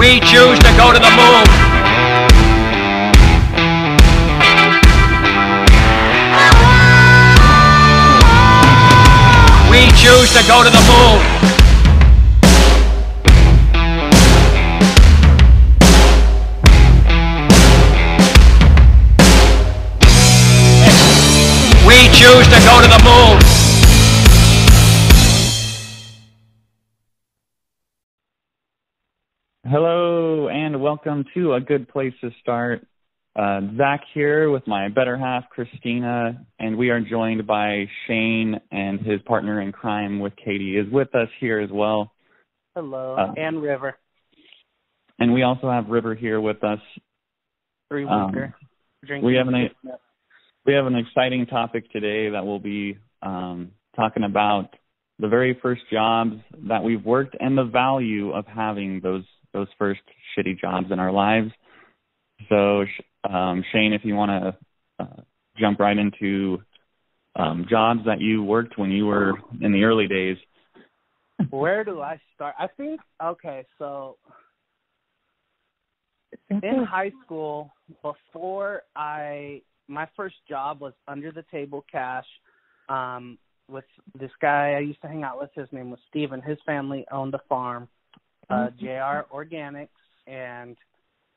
We choose to go to the moon. We choose to go to the moon. We choose to go to the moon. Welcome to a good place to start. Uh, Zach here with my better half, Christina, and we are joined by Shane and his partner in crime with Katie is with us here as well. Hello, Uh, and River, And we also have River here with us. three um, weeker. We have an we have an exciting topic today that we'll be um, talking about the very first jobs that we've worked and the value of having those those first shitty jobs in our lives. So, Sh- um, Shane, if you want to uh, jump right into um, jobs that you worked when you were in the early days. Where do I start? I think okay, so in high school, before I my first job was under the table cash, um, with this guy I used to hang out with. His name was Steven. His family owned a farm, uh, JR Organics, and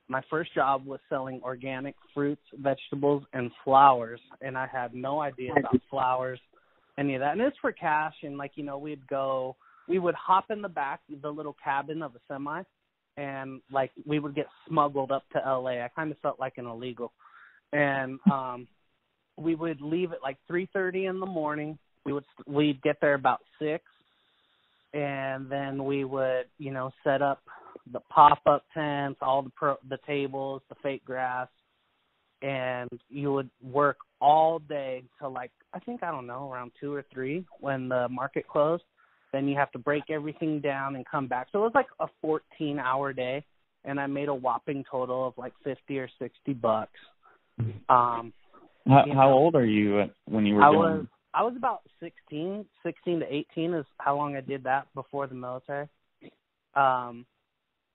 my first job was selling organic fruits, vegetables, and flowers. And I had no idea about flowers, any of that. And it's for cash. And like you know, we'd go, we would hop in the back, the little cabin of a semi, and like we would get smuggled up to LA. I kind of felt like an illegal, and um, we would leave at like three thirty in the morning. We would we'd get there about six, and then we would you know set up the pop up tents, all the pro, the tables, the fake grass, and you would work all day till like I think I don't know around two or three when the market closed. Then you have to break everything down and come back. So it was like a 14 hour day, and I made a whopping total of like 50 or 60 bucks. Um, How, You how know, old are you when you were I doing? was I was about 16, 16 to 18 is how long I did that before the military. Um,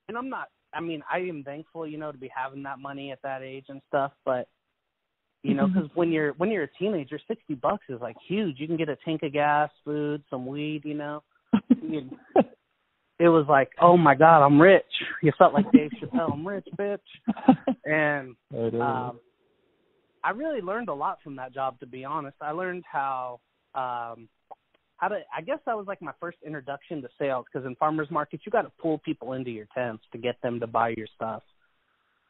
and I'm not. I mean, I am thankful, you know, to be having that money at that age and stuff. But you know, because when you're when you're a teenager, 60 bucks is like huge. You can get a tank of gas, food, some weed. You know, it was like, oh my god, I'm rich. You felt like Dave Chappelle, I'm rich, bitch. And um, I really learned a lot from that job. To be honest, I learned how um, how to. I guess that was like my first introduction to sales because in farmers markets you got to pull people into your tents to get them to buy your stuff.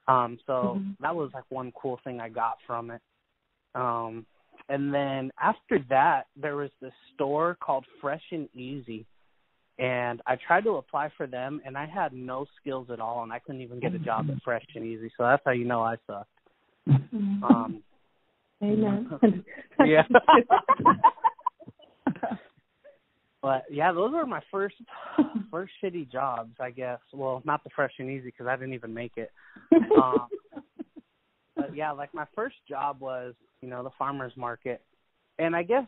Um, so that was like one cool thing I got from it. Um, and then after that, there was this store called Fresh and Easy, and I tried to apply for them, and I had no skills at all, and I couldn't even get a job at Fresh and Easy. So that's how you know I sucked. Um, Amen. yeah. but yeah, those were my first first shitty jobs, I guess. Well, not the fresh and easy because I didn't even make it. Um, but yeah, like my first job was, you know, the farmers market, and I guess,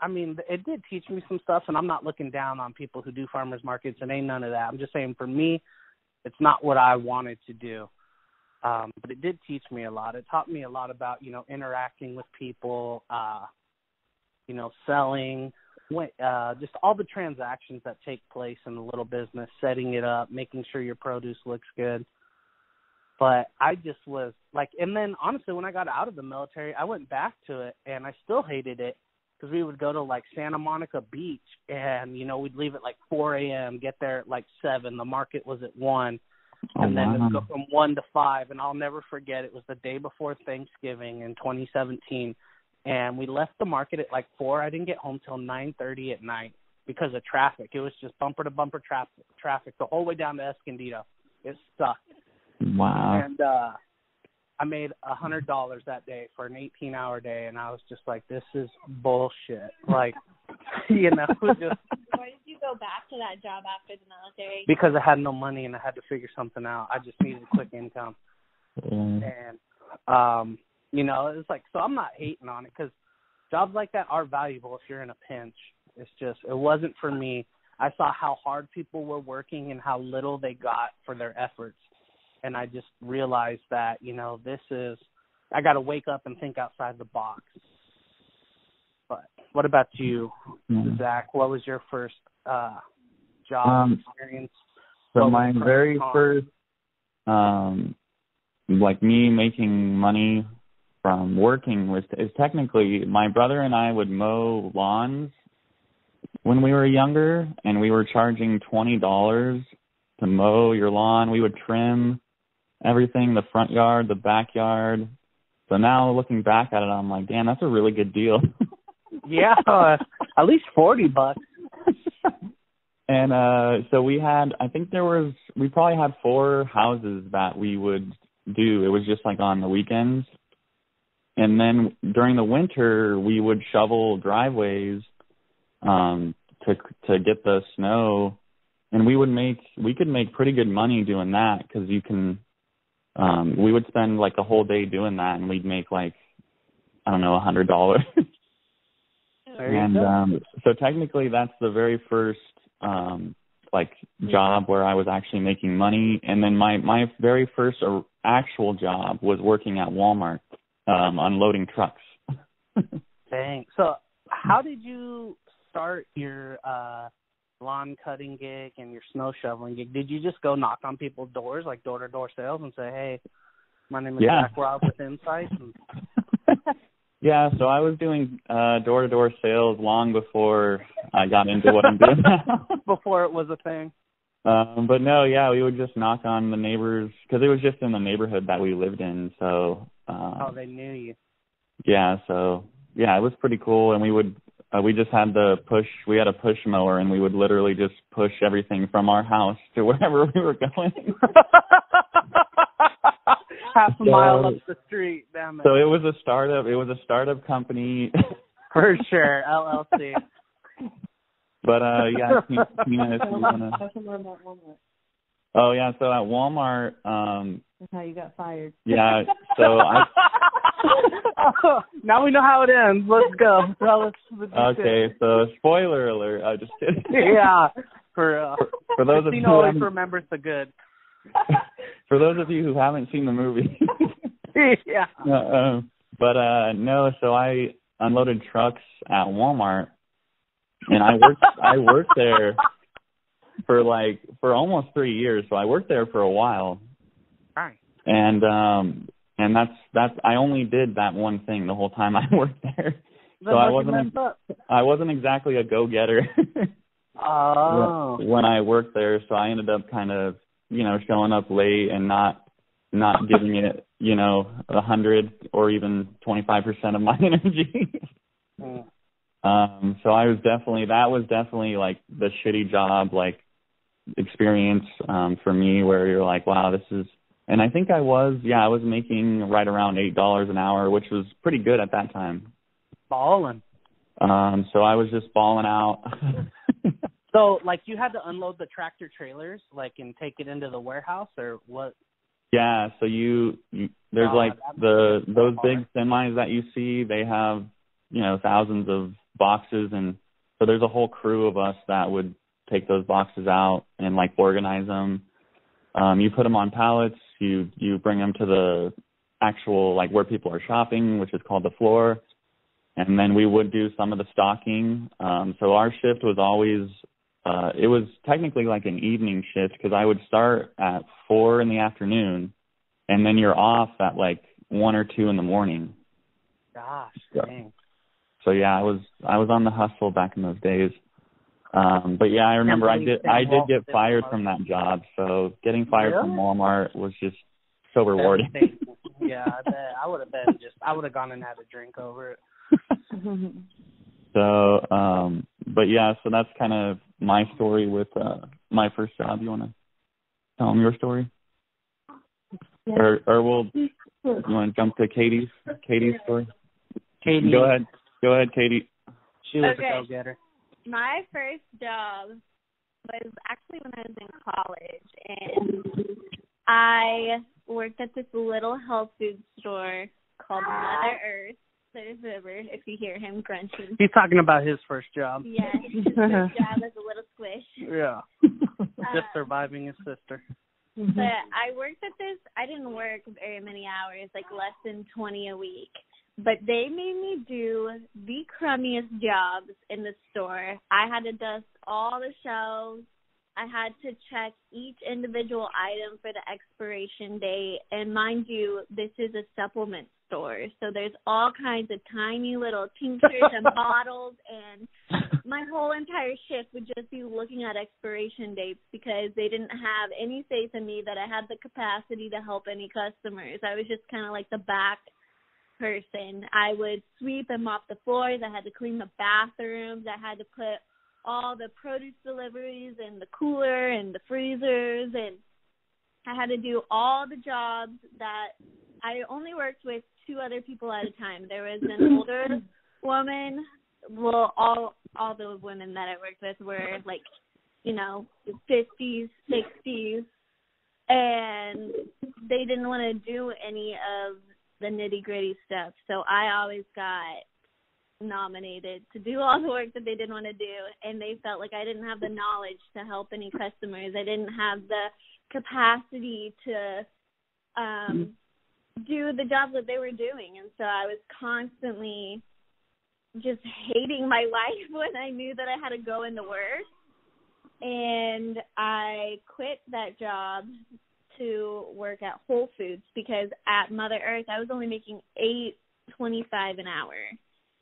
I mean, it did teach me some stuff. And I'm not looking down on people who do farmers markets. It ain't none of that. I'm just saying, for me, it's not what I wanted to do. Um, but it did teach me a lot. It taught me a lot about, you know, interacting with people, uh, you know, selling, uh, just all the transactions that take place in a little business, setting it up, making sure your produce looks good. But I just was like, and then honestly, when I got out of the military, I went back to it, and I still hated it because we would go to like Santa Monica Beach, and you know, we'd leave at like 4 a.m., get there at like seven. The market was at one, and Oh, then wow. go from one to five. And I'll never forget, it was the day before Thanksgiving in 2017, and we left the market at like four. I didn't get home till 9:30 at night because of traffic. It was just bumper to bumper traffic, traffic the whole way down to Escondido. It sucked wow. and uh I made a hundred dollars that day for an eighteen hour day and I was just like, This is bullshit. Like you know, just Why did you go back to that job after the military? because I had no money and I had to figure something out. I just needed a quick income. Yeah. And um, you know, it's like so I'm not hating on it because jobs like that are valuable if you're in a pinch. It's just it wasn't for me. I saw how hard people were working and how little they got for their efforts. And I just realized that, you know, this is I got to wake up and think outside the box. But what about you, Mhm. Zach? What was your first uh job Um, experience? So my very and first, um, like me making money from working was is technically my brother and I would mow lawns when we were younger, and we were charging twenty dollars to mow your lawn. We would trim everything, the front yard, the backyard. So now looking back at it, I'm like, damn, that's a really good deal. Yeah, uh, at least forty bucks. And uh so we had I think there was we probably had four houses that we would do. It was just like on the weekends. And then during the winter we would shovel driveways um to to get the snow and we would make we could make pretty good money doing that cuz you can um we would spend like a whole day doing that and we'd make like I don't know a hundred dollars and um so technically that's the very first um like job where I was actually making money and then my my very first uh, actual job was working at Walmart um unloading trucks. Dang. So, how did you start your uh lawn cutting gig and your snow shoveling gig? Did you just go knock on people's doors, like door to door sales, and say, "Hey, my name is Yeah. Zach Robb with Insights And, yeah, so I was doing uh door to door sales long before I got into what I'm doing now. before it was a thing. Um, but no, yeah, we would just knock on the neighbors because it was just in the neighborhood that we lived in. So, um, Oh, they knew you. yeah, so yeah, it was pretty cool. And we would, uh, we just had the push, we had a push mower, and we would literally just push everything from our house to wherever we were going. Half a mile up the street. Damn it. so it was a startup. It was a startup company. For sure, LLC. but uh, yeah, Tina, Tina, if you wanna. Tell them more about Walmart. Oh yeah, so at Walmart, um, That's how you got fired. yeah, so I. now we know how it ends. Let's go. Tell us the details. Okay, so spoiler alert. I just kidding. yeah. For uh, For those of you who always haven't- remembers the good. for those of you who haven't seen the movie. yeah. uh, um, but uh no, so I unloaded trucks at Walmart and I worked I worked there for like for almost 3 years. So I worked there for a while. Right. And um and that's that's I only did that one thing the whole time I worked there. Then So I wasn't? I wasn't exactly a go-getter. Oh. when I worked there, so I ended up kind of, you know, showing up late and not not giving it, you know, a hundred or even twenty five percent of my energy. Mm. um, so I was definitely that was definitely like the shitty job like experience um for me where you're like, wow, this is and I think I was yeah, I was making right around eight dollars an hour, which was pretty good at that time. Balling. Um, so I was just balling out. So, like, you had to unload the tractor trailers, like, and take it into the warehouse, or what? Yeah, so you, you there's Oh, like the those big semis that you see, they have, you know, thousands of boxes and so there's a whole crew of us that would take those boxes out and like organize them. Um you put them on pallets, you you bring them to the actual like where people are shopping, which is called the floor. And then we would do some of the stocking. Um so our shift was always uh it was technically like an evening shift because I would start at four in the afternoon and then you're off at like one or two in the morning. Gosh, Yeah. dang. So yeah, I was I was on the hustle back in those days. Um but yeah, I remember I did I did get fired from that job. So getting fired from Walmart was just so rewarding. Yeah, I bet. I would have been just. I would have gone and had a drink over it. so um but yeah, so that's kind of my story with uh my first job. You wanna tell them your story? Yeah. Or or we'll you wanna jump to Katie's Katie's story? Katie, Go ahead. Go ahead, Katie. She was Okay. a go-getter. My first job was actually when I was in college, and I worked at this little health food store called Mother Earth. There's River, if you hear him grunting. He's talking about his first job. Yes, his first job as a little squish. Yeah. Just Uh, surviving his sister. Mhm. but I worked at this. I didn't work very many hours, like less than twenty a week. But they made me do the crummiest jobs in the store. I had to dust all the shelves. I had to check each individual item for the expiration date. And mind you, this is a supplement store, so there's all kinds of tiny little tinctures and bottles and my whole entire shift would just be looking at expiration dates because they didn't have any faith in me that I had the capacity to help any customers. I was just kind of like the back person. I would sweep and mop the floors. I had to clean the bathrooms. I had to put all the produce deliveries in the cooler and the freezers and I had to do all the jobs that I only worked with two other people at a time. There was an older woman well all all the women that I worked with were like, you know, fifties, sixties and they didn't want to do any of the nitty gritty stuff. So I always got nominated to do all the work that they didn't want to do and they felt like I didn't have the knowledge to help any customers. I didn't have the capacity to um do the job that they were doing and so I was constantly just hating my life when I knew that I had to go into work. And I quit that job to work at Whole Foods because at Mother Earth I was only making eight twenty five an hour.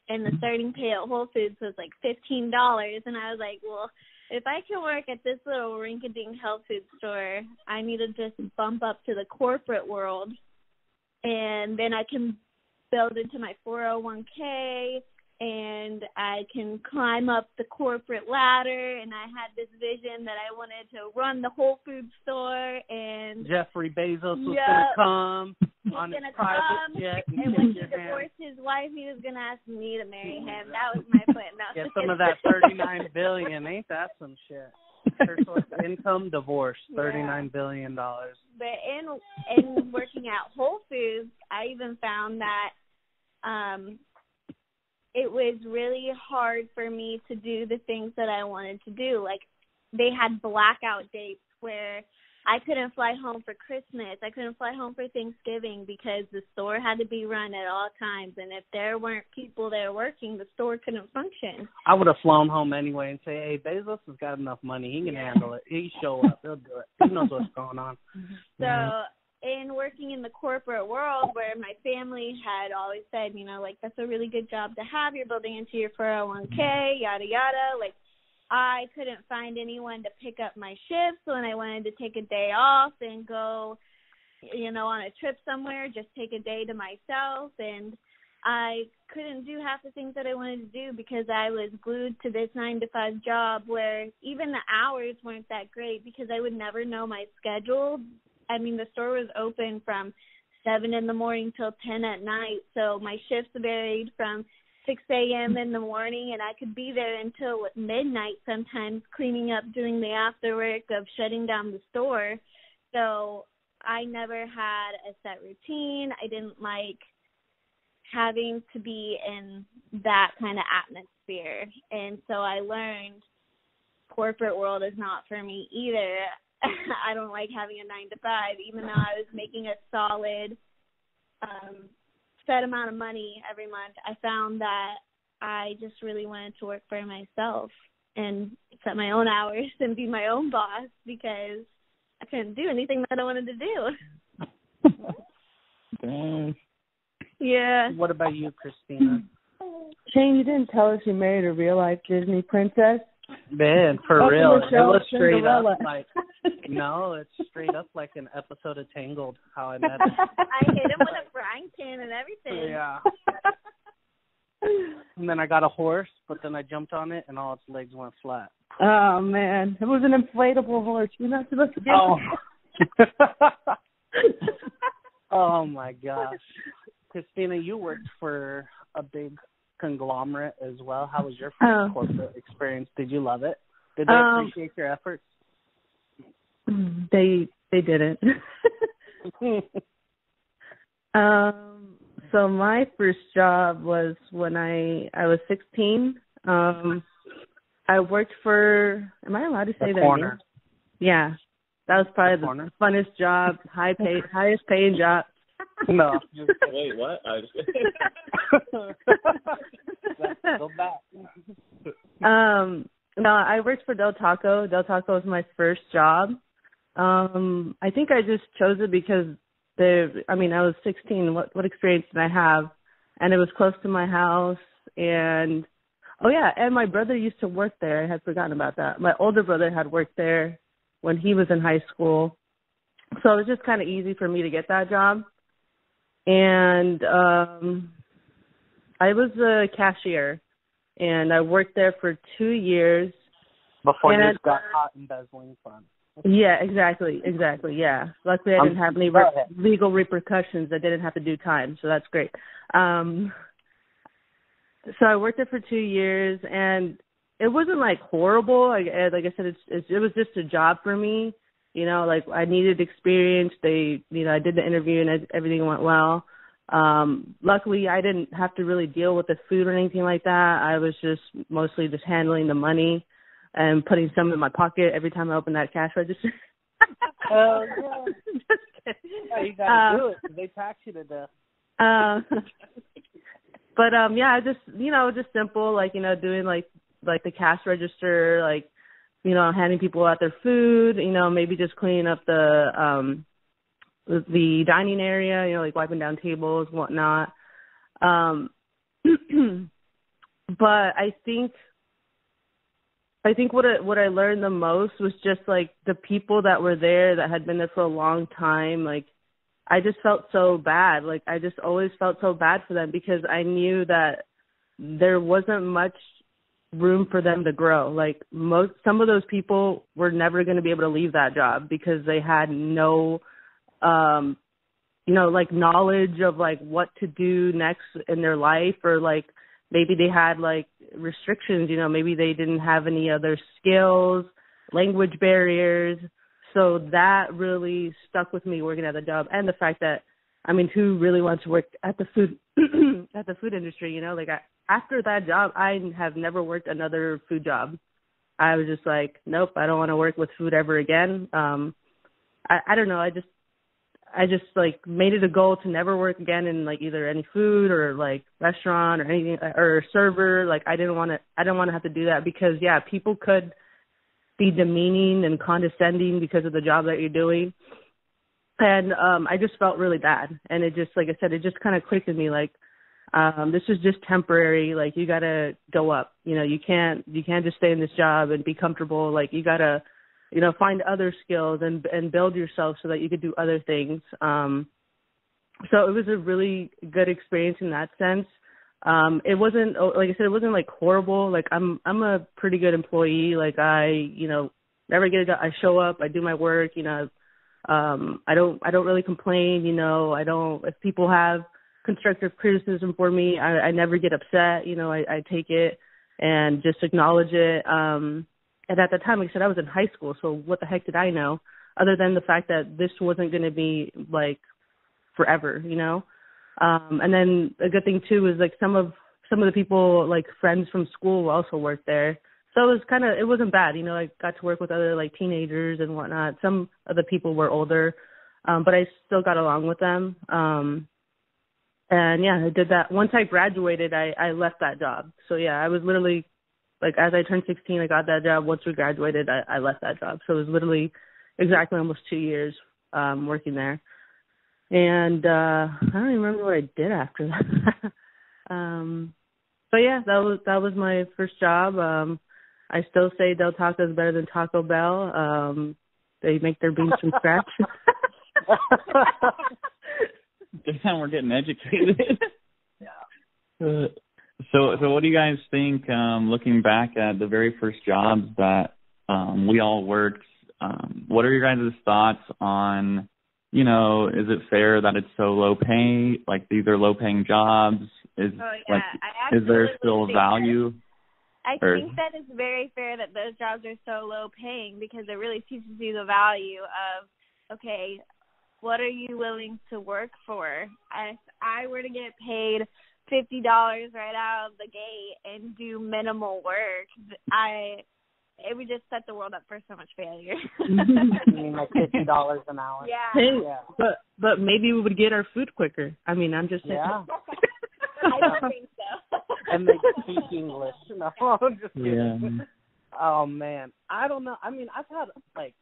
And the mm-hmm. starting pay at Whole Foods was like fifteen dollars and I was like, Well, if I can work at this little rink a dink health food store, I need to just bump up to the corporate world and then I can build into my 401k and I can climb up the corporate ladder and I had this vision that I wanted to run the Whole Food store and Jeffrey Bezos was Yep. gonna come on his gonna private come jet and, and when he divorced his wife he was gonna ask me to marry him. That was my plan. No, Get some of that thirty nine billion, ain't that some shit? Her source of income, divorce, thirty nine billion dollars. but in in working at Whole Foods, I even found that um it was really hard for me to do the things that I wanted to do. Like they had blackout dates where I couldn't fly home for Christmas. I couldn't fly home for Thanksgiving because the store had to be run at all times and if there weren't people there working, the store couldn't function. I would have flown home anyway and say, Hey, Bezos has got enough money, he can handle it. He show up, he'll do it. He knows what's going on. So in working in the corporate world where my family had always said, you know, like that's a really good job to have, you're building into your 401k, yada yada, like I couldn't find anyone to pick up my shifts when I wanted to take a day off and go you know on a trip somewhere, just take a day to myself. And I couldn't do half the things that I wanted to do because I was glued to this 9 to 5 job where even the hours weren't that great because I would never know my schedule. I mean, the store was open from seven in the morning till ten at night, so my shifts varied from six a.m. in the morning, and I could be there until midnight sometimes, cleaning up, doing the after work of shutting down the store. So I never had a set routine. I didn't like having to be in that kind of atmosphere, and so I learned corporate world is not for me either. I don't like having a nine to five, even though I was making a solid um set amount of money every month. I found that I just really wanted to work for myself and set my own hours and be my own boss because I couldn't do anything that I wanted to do. Dang. Yeah. What about you, Christina? Shane, you didn't tell us you married a real life Disney princess. Man, for Up in real. the It show, was straight Cinderella. up like no, it's straight up like an episode of Tangled, how I met him. I hit him with a frying pan and everything. Yeah. And then I got a horse, but then I jumped on it and all its legs went flat. Oh man, it was an inflatable horse. You're not supposed to do Oh. that. oh my gosh. Christina, you worked for a big conglomerate as well. How was your first Oh. corporate experience? Did you love it? Did they Um, appreciate your efforts? They they didn't. um so my first job was when I I was 16. Um I worked for. Am I allowed to say The that? corner. name? Yeah, that was probably the corner. funnest job, high pay, highest paying job. No. Wait, what? I Go back. um, no, I worked for Del Taco. Del Taco was my first job. Um, I think I just chose it because the. I mean, I was 16. What what experience did I have? And it was close to my house. And oh yeah, and my brother used to work there. I had forgotten about that. My older brother had worked there when he was in high school, so it was just kind of easy for me to get that job. And um, I was a cashier, and I worked there for two years. Before And- you got hot embezzling funds. Yeah, exactly, exactly. Yeah. Luckily, I didn't have any re- legal repercussions. I didn't have to do time, so that's great. Um, so I worked there for two years, and it wasn't like horrible. Like, like I said, it's, it's it was just a job for me. You know, like I needed experience. They, you know, I did the interview and it- everything went well. Um, luckily, I didn't have to really deal with the food or anything like that. I was just mostly just handling the money and putting some in my pocket every time I opened that cash register. Hell yeah. Just kidding. Yeah, you gotta Um, do it they tax you to death. Um, but um, yeah, just you know just simple like you know doing like like the cash register, like you know handing people out their food, you know maybe just cleaning up the um the- dining area, you know like wiping down tables, and whatnot. Um, but I think I think what I, what I learned the most was just like the people that were there that had been there for a long time. Like I just felt so bad. Like I just always felt so bad for them because I knew that there wasn't much room for them to grow. Like most some of those people were never going to be able to leave that job because they had no um you know like knowledge of like what to do next in their life or like maybe they had like restrictions, you know, maybe they didn't have any other skills, language barriers. So that really stuck with me working at the job and the fact that I mean, who really wants to work at the food at the food industry, you know? Like I, after that job, I have never worked another food job. I was just like, nope, I don't want to work with food ever again. Um I I don't know, I just I just like made it a goal to never work again in like either any food or like restaurant or anything or server. Like I didn't want to I didn't want to have to do that because yeah, people could be demeaning and condescending because of the job that you're doing. And um I just felt really bad. And it just like I said, it just kind of clicked in me like um this is just temporary. Like you got to go up. You know, you can't you can't just stay in this job and be comfortable. Like you got to you know find other skills and and build yourself so that you could do other things. Um so it was a really good experience in that sense. Um it wasn't oh, like i said it wasn't like horrible. Like i'm i'm a pretty good employee. Like i you know never get it i show up i do my work you know um i don't i don't really complain you know. I don't if people have constructive criticism for me i i never get upset you know i i take it and just acknowledge it. Um and at the time, like I said, I was in high school, so what the heck did I know? Other than the fact that this wasn't going to be like forever, you know. Um, and then a good thing too is like some of some of the people, like friends from school, also worked there. So it was kind of it wasn't bad, you know. I got to work with other like teenagers and whatnot. Some of the people were older, um, but I still got along with them. Um, and yeah, I did that. Once I graduated, I I left that job. So yeah, I was literally like as I turned 16, I got that job. Once we graduated, I, I left that job. So it was literally exactly almost two years um, working there. And uh, I don't even remember what I did after that. um, but yeah, that was that was my first job. Um, I still say Del Taco is better than Taco Bell. Um, they make their beans from scratch. Damn, we're getting educated. Yeah. Uh, so, so what do you guys think? Um, looking back at the very first jobs that um, we all worked, um, what are your guys' thoughts on? You know, is it fair that it's so low pay? Like these are low paying jobs. Is Oh yeah, like is there still value? I or- think that it's very fair that those jobs are so low paying because it really teaches you the value of okay, what are you willing to work for? If I were to get paid fifty dollars right out of the gate and do minimal work, I it would just set the world up for so much failure. I mean, like fifty dollars an hour. yeah. Hey, Yeah. but but maybe we would get our food quicker. I mean, I'm just saying. Yeah. I don't think so. and they speak English. No, I'm just Yeah. kidding. Oh man, I don't know. I mean, I've had like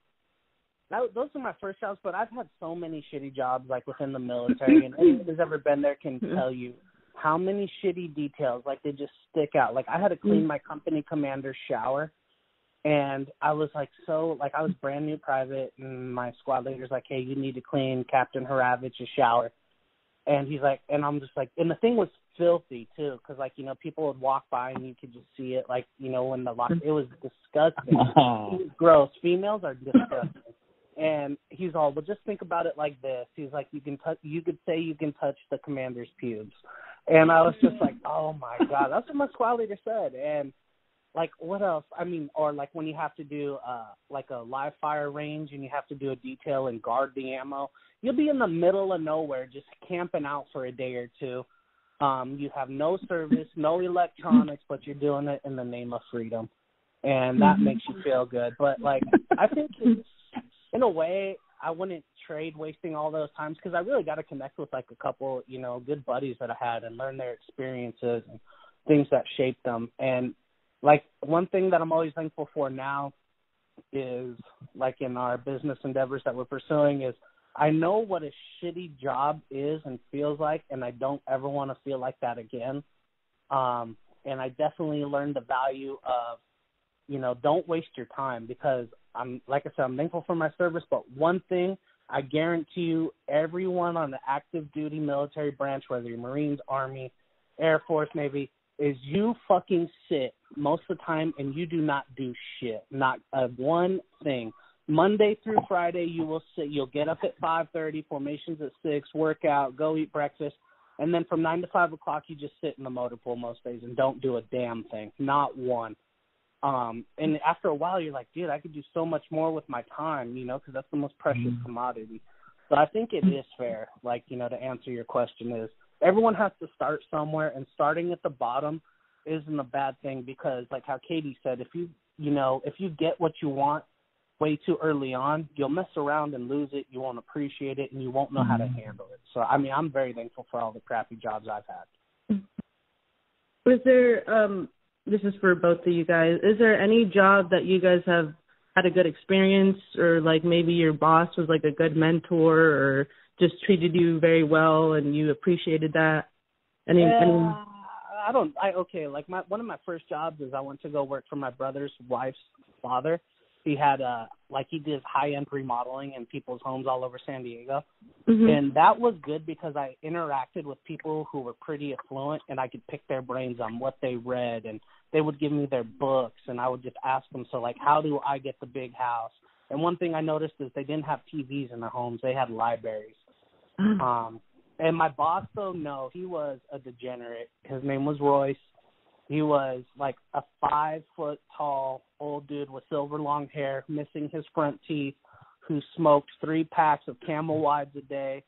that, those are my first jobs, but I've had so many shitty jobs like within the military, and anyone who's ever been there can tell you how many shitty details like they just stick out. Like I had to clean mm. my company commander's shower, and I was like so like I was brand new private, and my squad leader's like, hey, you need to clean Captain Haravich's shower. And he's like, and I'm just like, and the thing was filthy too, because like you know people would walk by and you could just see it, like you know when the lock, it was disgusting. Oh. It was gross. Females are disgusting. And he's all, well, just think about it like this. He's like, you can touch, you could say you can touch the commander's pubes. And I was just like, oh my god, that's what my squad leader said. And like, what else? I mean, or like when you have to do uh like a live fire range and you have to do a detail and guard the ammo, you'll be in the middle of nowhere just camping out for a day or two. Um, you have no service, no electronics, but you're doing it in the name of freedom, and that makes you feel good. But like, I think it's, in a way, I wouldn't trade wasting all those times because I really got to connect with like a couple, you know, good buddies that I had and learn their experiences and things that shaped them. And like one thing that I'm always thankful for now is like in our business endeavors that we're pursuing is I know what a shitty job is and feels like, and I don't ever want to feel like that again. Um, and I definitely learned the value of, you know, don't waste your time because I'm, like I said, I'm thankful for my service. But one thing I guarantee you, everyone on the active duty military branch, whether you're Marines, Army, Air Force, Navy, is you fucking sit most of the time and you do not do shit, not a one thing. Monday through Friday, you will sit. You'll get up at five thirty, formations at six, workout, go eat breakfast, and then from nine to five o'clock, you just sit in the motor pool most days and don't do a damn thing, not one. Um, and after a while, you're like, dude, I could do so much more with my time, you know, because that's the most precious commodity. So I think it is fair, like you know, to answer your question is everyone has to start somewhere, and starting at the bottom isn't a bad thing because, like how Katie said, if you you know if you get what you want way too early on, you'll mess around and lose it. You won't appreciate it, and you won't know how to handle it. So I mean, I'm very thankful for all the crappy jobs I've had. Was there um this is for both of you guys. Is there any job that you guys have had a good experience or like maybe your boss was like a good mentor or just treated you very well and you appreciated that? Any, Yeah, any I don't. I okay. Like my one of my first jobs is I went to go work for my brother's wife's father. He had uh like he did high end remodeling in people's homes all over San Diego. Mhm. And that was good because I interacted with people who were pretty affluent and I could pick their brains on what they read and they would give me their books and I would just ask them, so like how do I get the big house? And one thing I noticed is they didn't have TVs in their homes, they had libraries. Um and my boss though, no, he was a degenerate. His name was Royce. He was like a five foot tall old dude with silver long hair, missing his front teeth, who smoked three packs of Camel Wides a day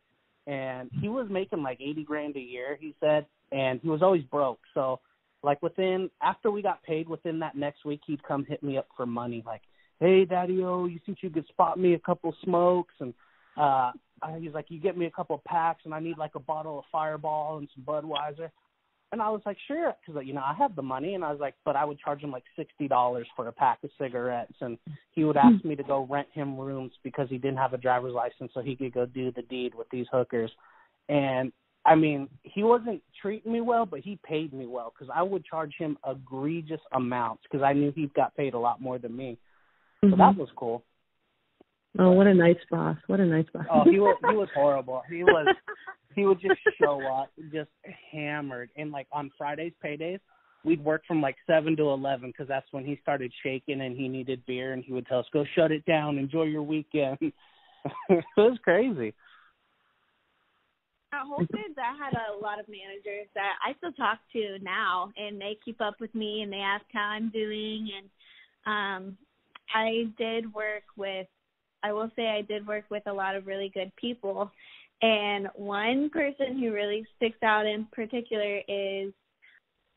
and he was making like eighty grand a year, he said, and he was always broke. So like within after we got paid within that next week he'd come hit me up for money like, Hey Daddy O, you think you could spot me a couple smokes and uh he's like, you get me a couple packs, and I need like a bottle of Fireball and some Budweiser. And I was like, sure, because you know I have the money, and I was like, but I would charge him like sixty dollars for a pack of cigarettes, and he would ask me to go rent him rooms because he didn't have a driver's license, so he could go do the deed with these hookers. And I mean, he wasn't treating me well, but he paid me well because I would charge him egregious amounts because I knew he got paid a lot more than me. So Mhm. that was cool. Oh, what a nice boss. What a nice boss. Oh, he was he was horrible. He was he would just show up just hammered and like on Fridays paydays we'd work from like 7 to 11 because that's when he started shaking and he needed beer and he would tell us go shut it down enjoy your weekend it was crazy At Whole Foods, I had a lot of managers that I still talk to now, and they keep up with me and they ask how I'm doing. And um, I did work with, I will say, I did work with a lot of really good people. And one person who really sticks out in particular is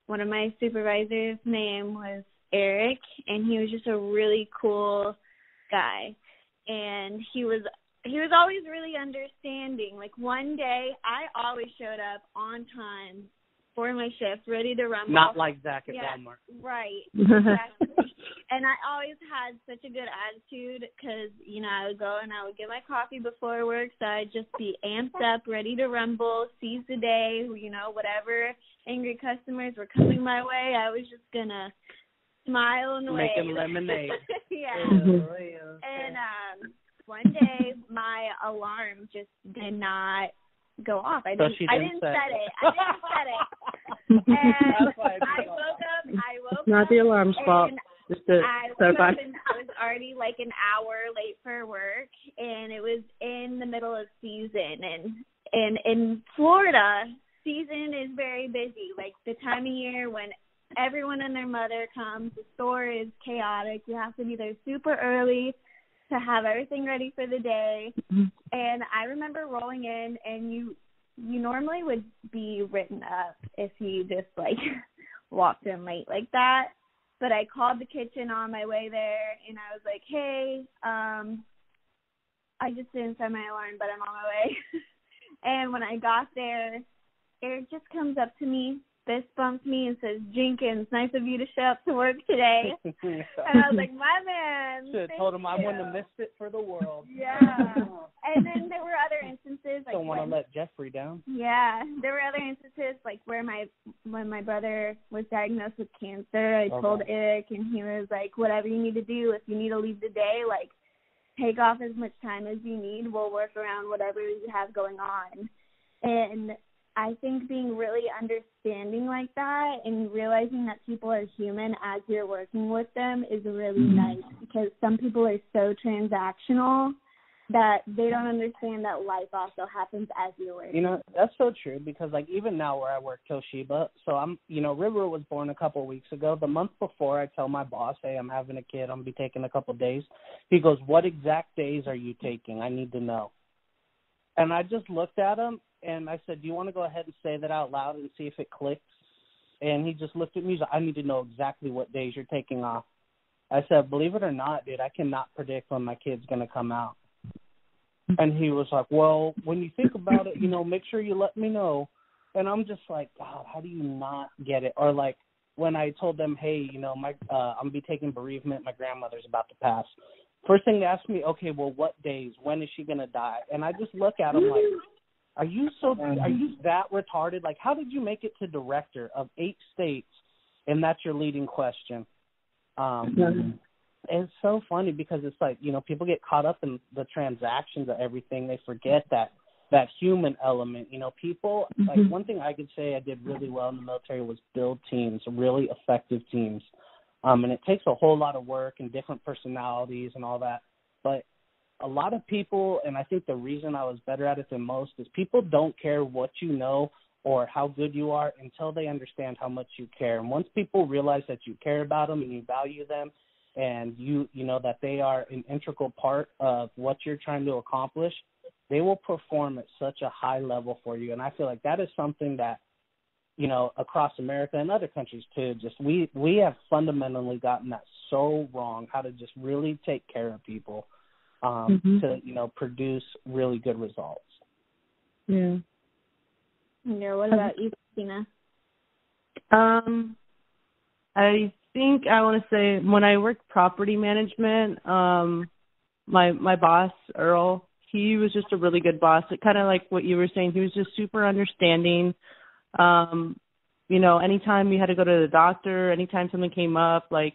one of my supervisors' name was Eric, and he was just a really cool guy. And he was he was always really understanding. Like one day, I always showed up on time for my shift, ready to rumble. Not like Zach at yeah, Walmart. Right. Exactly. And I always had such a good attitude because you know I would go and I would get my coffee before work, so I'd just be amped up, ready to rumble, seize the day. You know, whatever angry customers were coming my way, I was just gonna smile and wave. Making lemonade. yeah. Mhm. And um one day my alarm just did not go off. I didn't she I didn't didn't set set it. it. I didn't set it. And That's why it I woke up I woke Not up the alarm's fault. Just to I clarify. I was already like an hour late for work and it was in the middle of season and and in Florida season is very busy. Like the time of year when everyone and their mother comes, the store is chaotic. You have to be there super early to have everything ready for the day. Mm-hmm. And I remember rolling in and you you normally would be written up if you just like walked in late like that. But I called the kitchen on my way there and I was like, Hey, um I just didn't set my alarm but I'm on my way. And when I got there, Eric just comes up to me, fist bumps me and says, Jenkins, nice of you to show up to work today and I was like, My man Should have told him I wouldn't have missed it for the world. Yeah. and then there were other instances like Don't want to let Jeffrey down. yeah, there were other instances like where my when my brother was diagnosed with cancer, I Okay. told Eric and he was like, Whatever you need to do, if you need to leave the day, like take off as much time as you need. We'll work around whatever you have going on. And I think being really understanding like that and realizing that people are human as you're working with them is really mm-hmm. nice because some people are so transactional that they don't understand that life also happens as you're working. You know, that's so true because like even now where I work Toshiba, so I'm you know, River was born a couple of weeks ago. The month before I tell my boss, Hey, I'm having a kid, I'm gonna be taking a couple of days. He goes, What exact days are you taking? I need to know. And I just looked at him and I said, Do you want to go ahead and say that out loud and see if it clicks? And he just looked at me, he's like, I need to know exactly what days you're taking off. I said, Believe it or not, dude, I cannot predict when my kid's gonna come out. And he was like, "Well, when you think about it, you know, make sure you let me know." And I'm just like, "God, how do you not get it?" Or like when I told them, "Hey, you know, my uh I'm gonna be taking bereavement. My grandmother's about to pass." First thing they asked me, "Okay, well, what days? When is she gonna die?" And I just look at them like, "Are you so? Are you that retarded? Like, how did you make it to director of eight states, and that's your leading question?" Um, it's so funny because it's like you know people get caught up in the transactions of everything. They forget that that human element. You know people like one thing i could say i did really well in the military was build teams really effective teams. Um and it takes a whole lot of work and different personalities and all that. But a lot of people and i think the reason i was better at it than most is people don't care what you know or how good you are until they understand how much you care. And once people realize that you care about them and you value them and you you know that they are an integral part of what you're trying to accomplish they will perform at such a high level for you. And i feel like that is something that you know across america and other countries too just we we have fundamentally gotten that so wrong how to just really take care of people um Mhm. to you know produce really good results Yeah. Yeah, what about you, Christina? Um, I think I want to say when I worked property management, um, my my boss Earl, he was just a really good boss. It kind of like what you were saying. He was just super understanding. Um, you know, anytime we had to go to the doctor, anytime something came up, like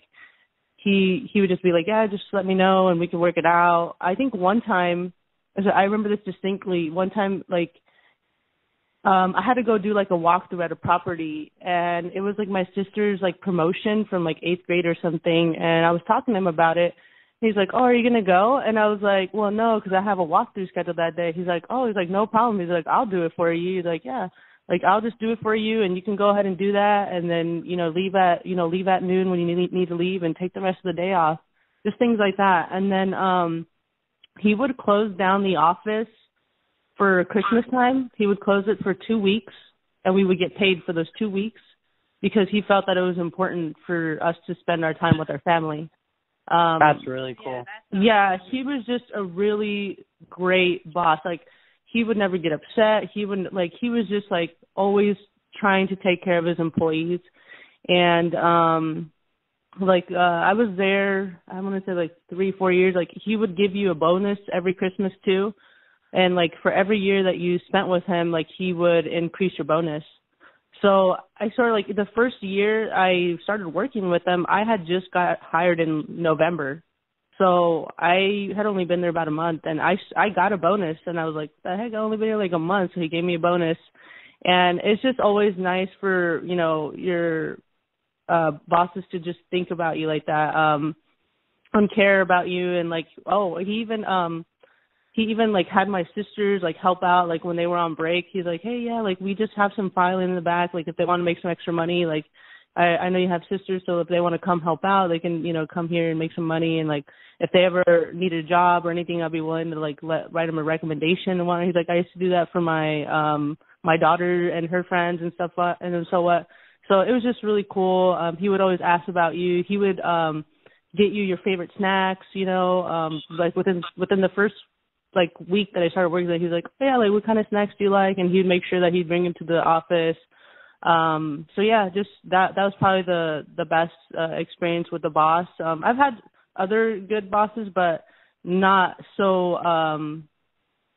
he he would just be like, yeah, just let me know and we can work it out. I think one time, I remember this distinctly. One time, like um I had to go do like a walkthrough at a property and it was like my sister's like promotion from like eighth grade or something and I was talking to him about it. He's like, "Oh, are you gonna go?" And I was like, "Well, no, because I have a walkthrough scheduled that day." He's like, "Oh, he's like, no problem." He's like, "I'll do it for you." He's like, "Yeah, like I'll just do it for you, and you can go ahead and do that, and then you know leave at you know leave at noon when you need need to leave, and take the rest of the day off, just things like that." And then um he would close down the office for Christmas time, he would close it for two weeks, and we would get paid for those two weeks because he felt that it was important for us to spend our time with our family. Um, That's really cool. yeah, he was just a really great boss. Like he would never get upset. He wouldn't like he was just like always trying to take care of his employees. And um like uh I was there I want to say like 3 4 years like he would give you a bonus every Christmas too. And like for every year that you spent with him like he would increase your bonus. So I sort of like the first year I started working with them, I had just got hired in November. So I had only been there about a month and I I got a bonus and I was like, the heck, I only been here like a month, so he gave me a bonus. And it's just always nice for, you know, your uh bosses to just think about you like that, um and care about you and like oh, he even um he even like had my sisters like help out like when they were on break he's like hey yeah like we just have some filing in the back like if they want to make some extra money like i i know you have sisters so if they want to come help out they can you know come here and make some money and like if they ever need a job or anything i'll be willing to like let write them a recommendation and whatnot he's like i used to do that for my um my daughter and her friends and stuff and so what so it was just really cool um he would always ask about you he would um get you your favorite snacks you know um like within within the first like week that I started working there, he was like, oh, yeah, like what kind of snacks do you like? And he'd make sure that he'd bring them to the office. Um, so yeah, just that that was probably the the best uh, experience with the boss. Um, I've had other good bosses, but not so. um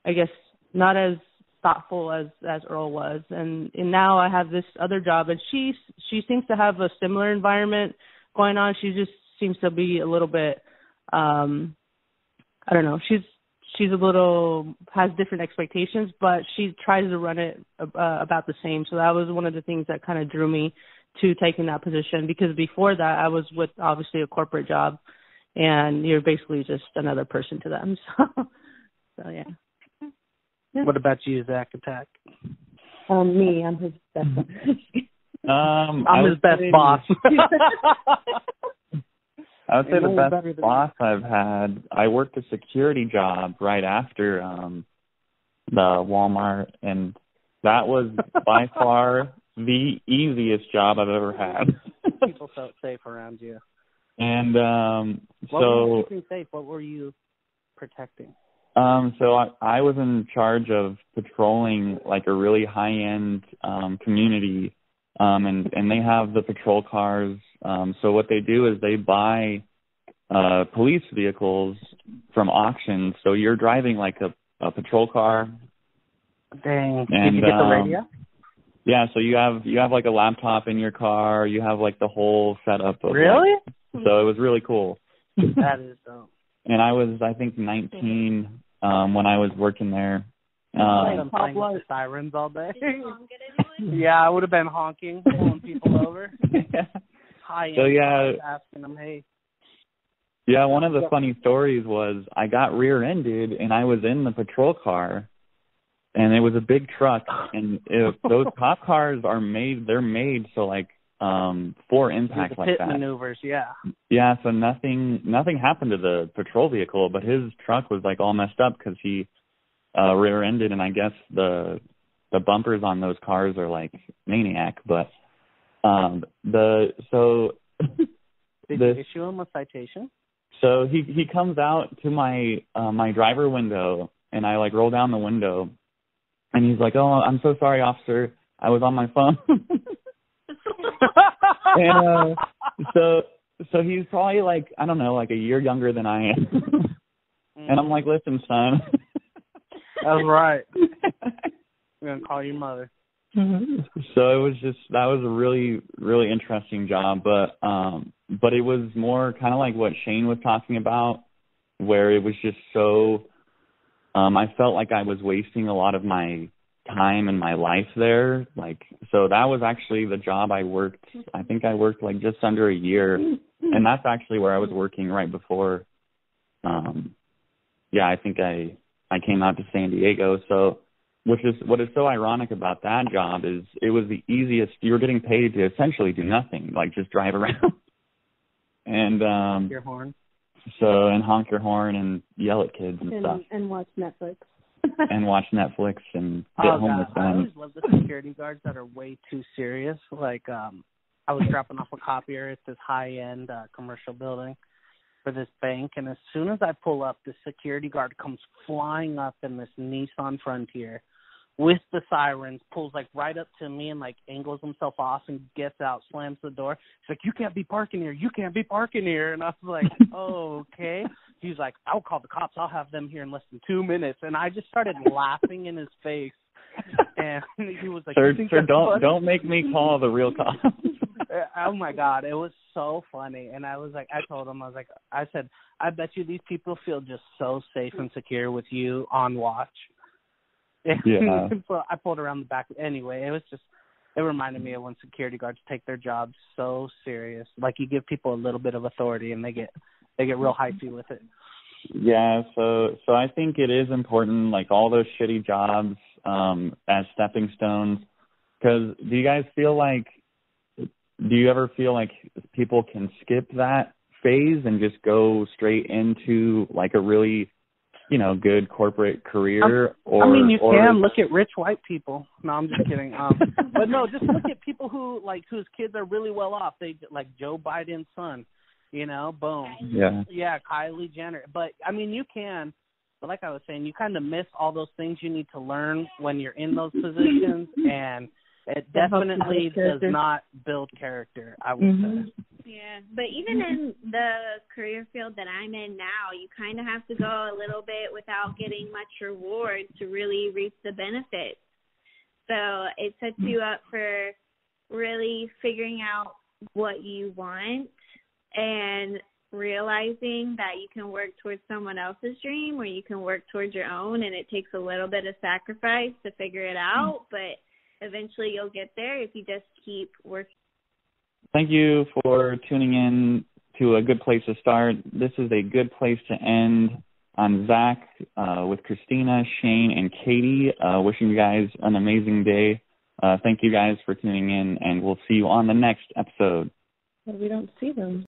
I guess not as thoughtful as as Earl was. And and now I have this other job, and she she seems to have a similar environment going on. She just seems to be a little bit. um I don't know. She's she's a little has different expectations, but she tries to run it uh, about the same. So that was one of the things that kind of drew me to taking that position because before that I was with obviously a corporate job, and you're basically just another person to them. So, so yeah. yeah. What about you, Zach Attack? Um, me, I'm his best. Um, I'm I his best say- boss. I would say the best boss I've had. I worked a security job right after um the Walmart, and that was by far the easiest job I've ever had. People felt safe around you. and um What were you so safe? What were you protecting? um so I I was in charge of patrolling like a really high end um community um and and they have the patrol cars um so what they do is they buy uh police vehicles from auctions so you're driving like a a patrol car Dang. Did And, you get the um, radio? yeah so you have you have like a laptop in your car you have like the whole setup of like- Really? so it was really cool that is dope. and I was I think 19 um when I was working there. I'm Um, playing with the sirens all day. Did you honk at anyone? yeah, I would have been honking, pulling people over. Hi, So, yeah. asking them, hey, yeah, one of the funny stories was I got rear-ended and I was in the patrol car and it was a big truck and if those cop cars are made they're made so like um for impact like pit that. maneuvers. Yeah. Yeah, so nothing nothing happened to the patrol vehicle, but his truck was like all messed up cuz he uh rear-ended and I guess the the bumpers on those cars are like maniac, but um the so Did The- you issue him a citation? so he he comes out to my uh my driver window and I like roll down the window and he's like, "Oh, I'm so sorry, officer. I was on my phone." and uh so so he's probably like I don't know, like a year younger than I am. and I'm like, "Listen, son." That's right. I'm gonna call your mother. so it was just that was a really really interesting job but um but it was more kind of like what Shane was talking about where it was just so um I felt like I was wasting a lot of my time and my life there like so that was actually the job I worked I think I worked like just under a year and that's actually where I was working right before um yeah I think I I came out to San Diego so which is what is so ironic about that job is it was the easiest you were getting paid to essentially do nothing like just drive around and um Your horn. so and honk your horn and yell at kids and, stuff and watch Netflix. and watch Netflix and get oh, home God. with I them. always love the security guards that are way too serious. Like, um, I was dropping off a copier at this high-end uh, commercial building for this bank, and as soon as I pull up, the security guard comes flying up in this Nissan Frontier with the sirens, pulls like right up to me and like angles himself off and gets out, slams the door. He's like, "You can't be parking here. You can't be parking here." And I was like, "Oh, okay." He's like, "I'll call the cops. I'll have them here in less than two minutes." And I just started laughing in his face, and he was like, sir, sir, don't funny?" don't make me call the real cops. Oh my god, it was so funny. And I was like, I told him, I was like, I said, I bet you these people feel just so safe and secure with you on watch. Yeah. so I pulled around the back. Anyway, it was just, it reminded me of when security guards take their jobs so serious. Like you give people a little bit of authority and they get, they get real hypey with it. Yeah, so so I think it is important, like all those shitty jobs um, as stepping stones. Because do you guys feel like, do you ever feel like people can skip that phase and just go straight into like a really, you know, good corporate career? or I mean, you or, can look at rich white people. No, I'm just kidding. Um, but no, just look at people who like whose kids are really well off. They like Joe Biden's son. You know, boom. Yeah. Yeah, Kylie Jenner. But I mean, you can. But like I was saying, you kind of miss all those things you need to learn when you're in those positions, and it That helps you definitely does not build character. I would Mhm. say. Yeah, but even in mm-hmm. the career field that I'm in now, you kind of have to go a little bit without getting much reward to really reap the benefits. So it sets you up for really figuring out what you want and realizing that you can work towards someone else's dream or you can work towards your own and it takes a little bit of sacrifice to figure it mm-hmm. out, but eventually you'll get there if you just keep working Thank you for tuning in to a good place to start. This is a good place to end on Zach uh, with Christina, Shane, and Katie. Uh, wishing you guys an amazing day. Uh, thank you guys for tuning in, and we'll see you on the next episode. But we don't see them.